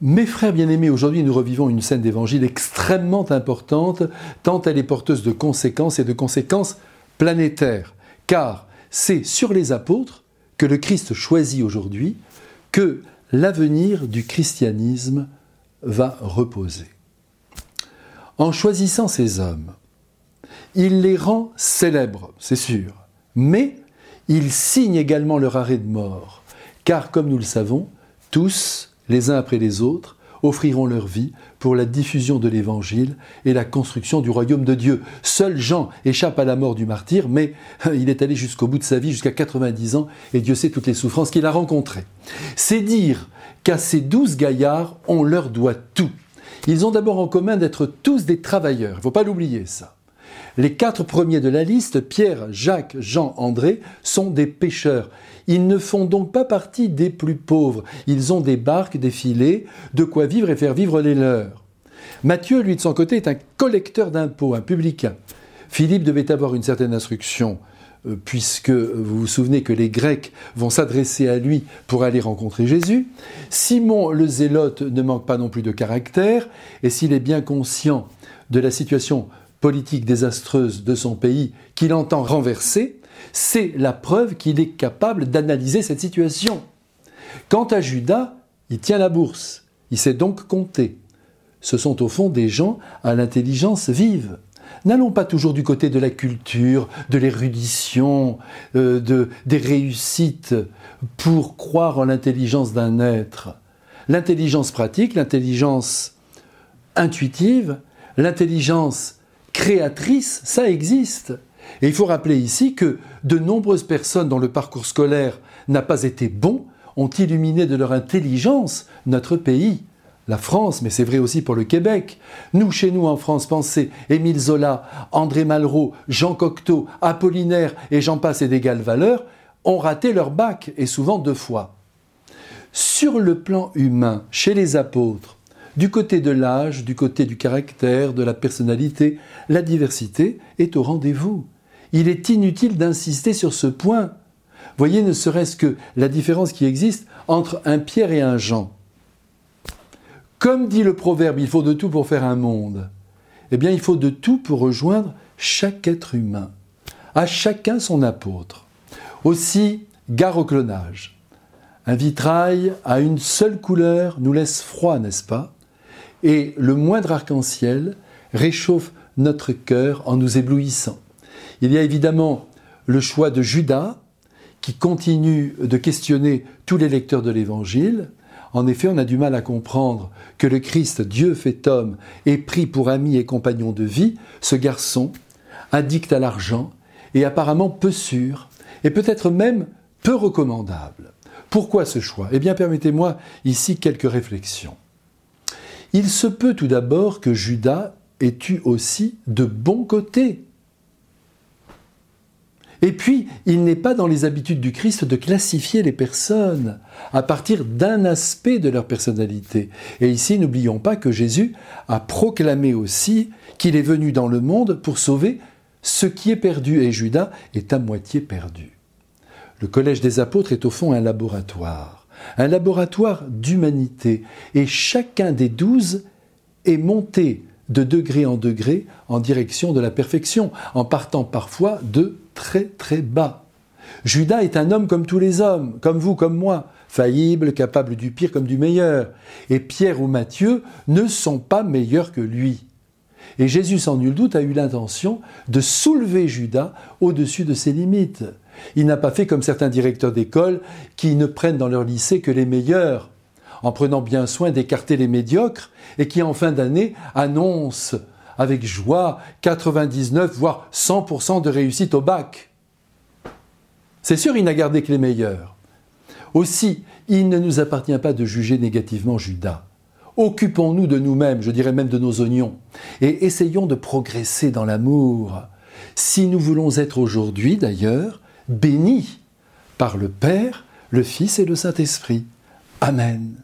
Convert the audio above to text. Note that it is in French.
Mes frères bien-aimés, aujourd'hui nous revivons une scène d'évangile extrêmement importante, tant elle est porteuse de conséquences et de conséquences planétaires. Car c'est sur les apôtres que le Christ choisit aujourd'hui que l'avenir du christianisme va reposer. En choisissant ces hommes, il les rend célèbres, c'est sûr, mais il signe également leur arrêt de mort, car comme nous le savons, tous les uns après les autres, offriront leur vie pour la diffusion de l'Évangile et la construction du royaume de Dieu. Seul Jean échappe à la mort du martyr, mais il est allé jusqu'au bout de sa vie, jusqu'à 90 ans, et Dieu sait toutes les souffrances qu'il a rencontrées. C'est dire qu'à ces douze gaillards, on leur doit tout. Ils ont d'abord en commun d'être tous des travailleurs, il ne faut pas l'oublier ça. Les quatre premiers de la liste, Pierre, Jacques, Jean, André, sont des pêcheurs. Ils ne font donc pas partie des plus pauvres. Ils ont des barques, des filets, de quoi vivre et faire vivre les leurs. Matthieu, lui, de son côté, est un collecteur d'impôts, un publicain. Philippe devait avoir une certaine instruction, euh, puisque vous vous souvenez que les Grecs vont s'adresser à lui pour aller rencontrer Jésus. Simon le Zélote ne manque pas non plus de caractère, et s'il est bien conscient de la situation politique désastreuse de son pays qu'il entend renverser, c'est la preuve qu'il est capable d'analyser cette situation. Quant à Judas, il tient la bourse, il sait donc compter. Ce sont au fond des gens à l'intelligence vive. N'allons pas toujours du côté de la culture, de l'érudition, euh, de, des réussites pour croire en l'intelligence d'un être. L'intelligence pratique, l'intelligence intuitive, l'intelligence créatrice, ça existe. Et il faut rappeler ici que de nombreuses personnes dont le parcours scolaire n'a pas été bon ont illuminé de leur intelligence notre pays, la France, mais c'est vrai aussi pour le Québec. Nous, chez nous en France, pensez Émile Zola, André Malraux, Jean Cocteau, Apollinaire et j'en passe et d'égale valeur, ont raté leur bac, et souvent deux fois. Sur le plan humain, chez les apôtres, du côté de l'âge, du côté du caractère, de la personnalité, la diversité est au rendez-vous. Il est inutile d'insister sur ce point. Voyez ne serait-ce que la différence qui existe entre un Pierre et un Jean. Comme dit le proverbe, il faut de tout pour faire un monde. Eh bien, il faut de tout pour rejoindre chaque être humain. À chacun son apôtre. Aussi, gare au clonage. Un vitrail à une seule couleur nous laisse froid, n'est-ce pas? Et le moindre arc-en-ciel réchauffe notre cœur en nous éblouissant. Il y a évidemment le choix de Judas, qui continue de questionner tous les lecteurs de l'Évangile. En effet, on a du mal à comprendre que le Christ, Dieu fait homme, ait pris pour ami et compagnon de vie ce garçon, addict à l'argent et apparemment peu sûr, et peut-être même peu recommandable. Pourquoi ce choix? Eh bien, permettez-moi ici quelques réflexions. Il se peut tout d'abord que Judas ait eu aussi de bons côtés. Et puis, il n'est pas dans les habitudes du Christ de classifier les personnes à partir d'un aspect de leur personnalité. Et ici, n'oublions pas que Jésus a proclamé aussi qu'il est venu dans le monde pour sauver ce qui est perdu, et Judas est à moitié perdu. Le collège des apôtres est au fond un laboratoire un laboratoire d'humanité, et chacun des douze est monté de degré en degré en direction de la perfection, en partant parfois de très très bas. Judas est un homme comme tous les hommes, comme vous, comme moi, faillible, capable du pire comme du meilleur. Et Pierre ou Matthieu ne sont pas meilleurs que lui. Et Jésus, sans nul doute, a eu l'intention de soulever Judas au-dessus de ses limites. Il n'a pas fait comme certains directeurs d'école qui ne prennent dans leur lycée que les meilleurs, en prenant bien soin d'écarter les médiocres, et qui en fin d'année annoncent avec joie 99 voire 100% de réussite au bac. C'est sûr, il n'a gardé que les meilleurs. Aussi, il ne nous appartient pas de juger négativement Judas. Occupons-nous de nous-mêmes, je dirais même de nos oignons, et essayons de progresser dans l'amour. Si nous voulons être aujourd'hui, d'ailleurs, béni par le Père, le Fils et le Saint-Esprit. Amen.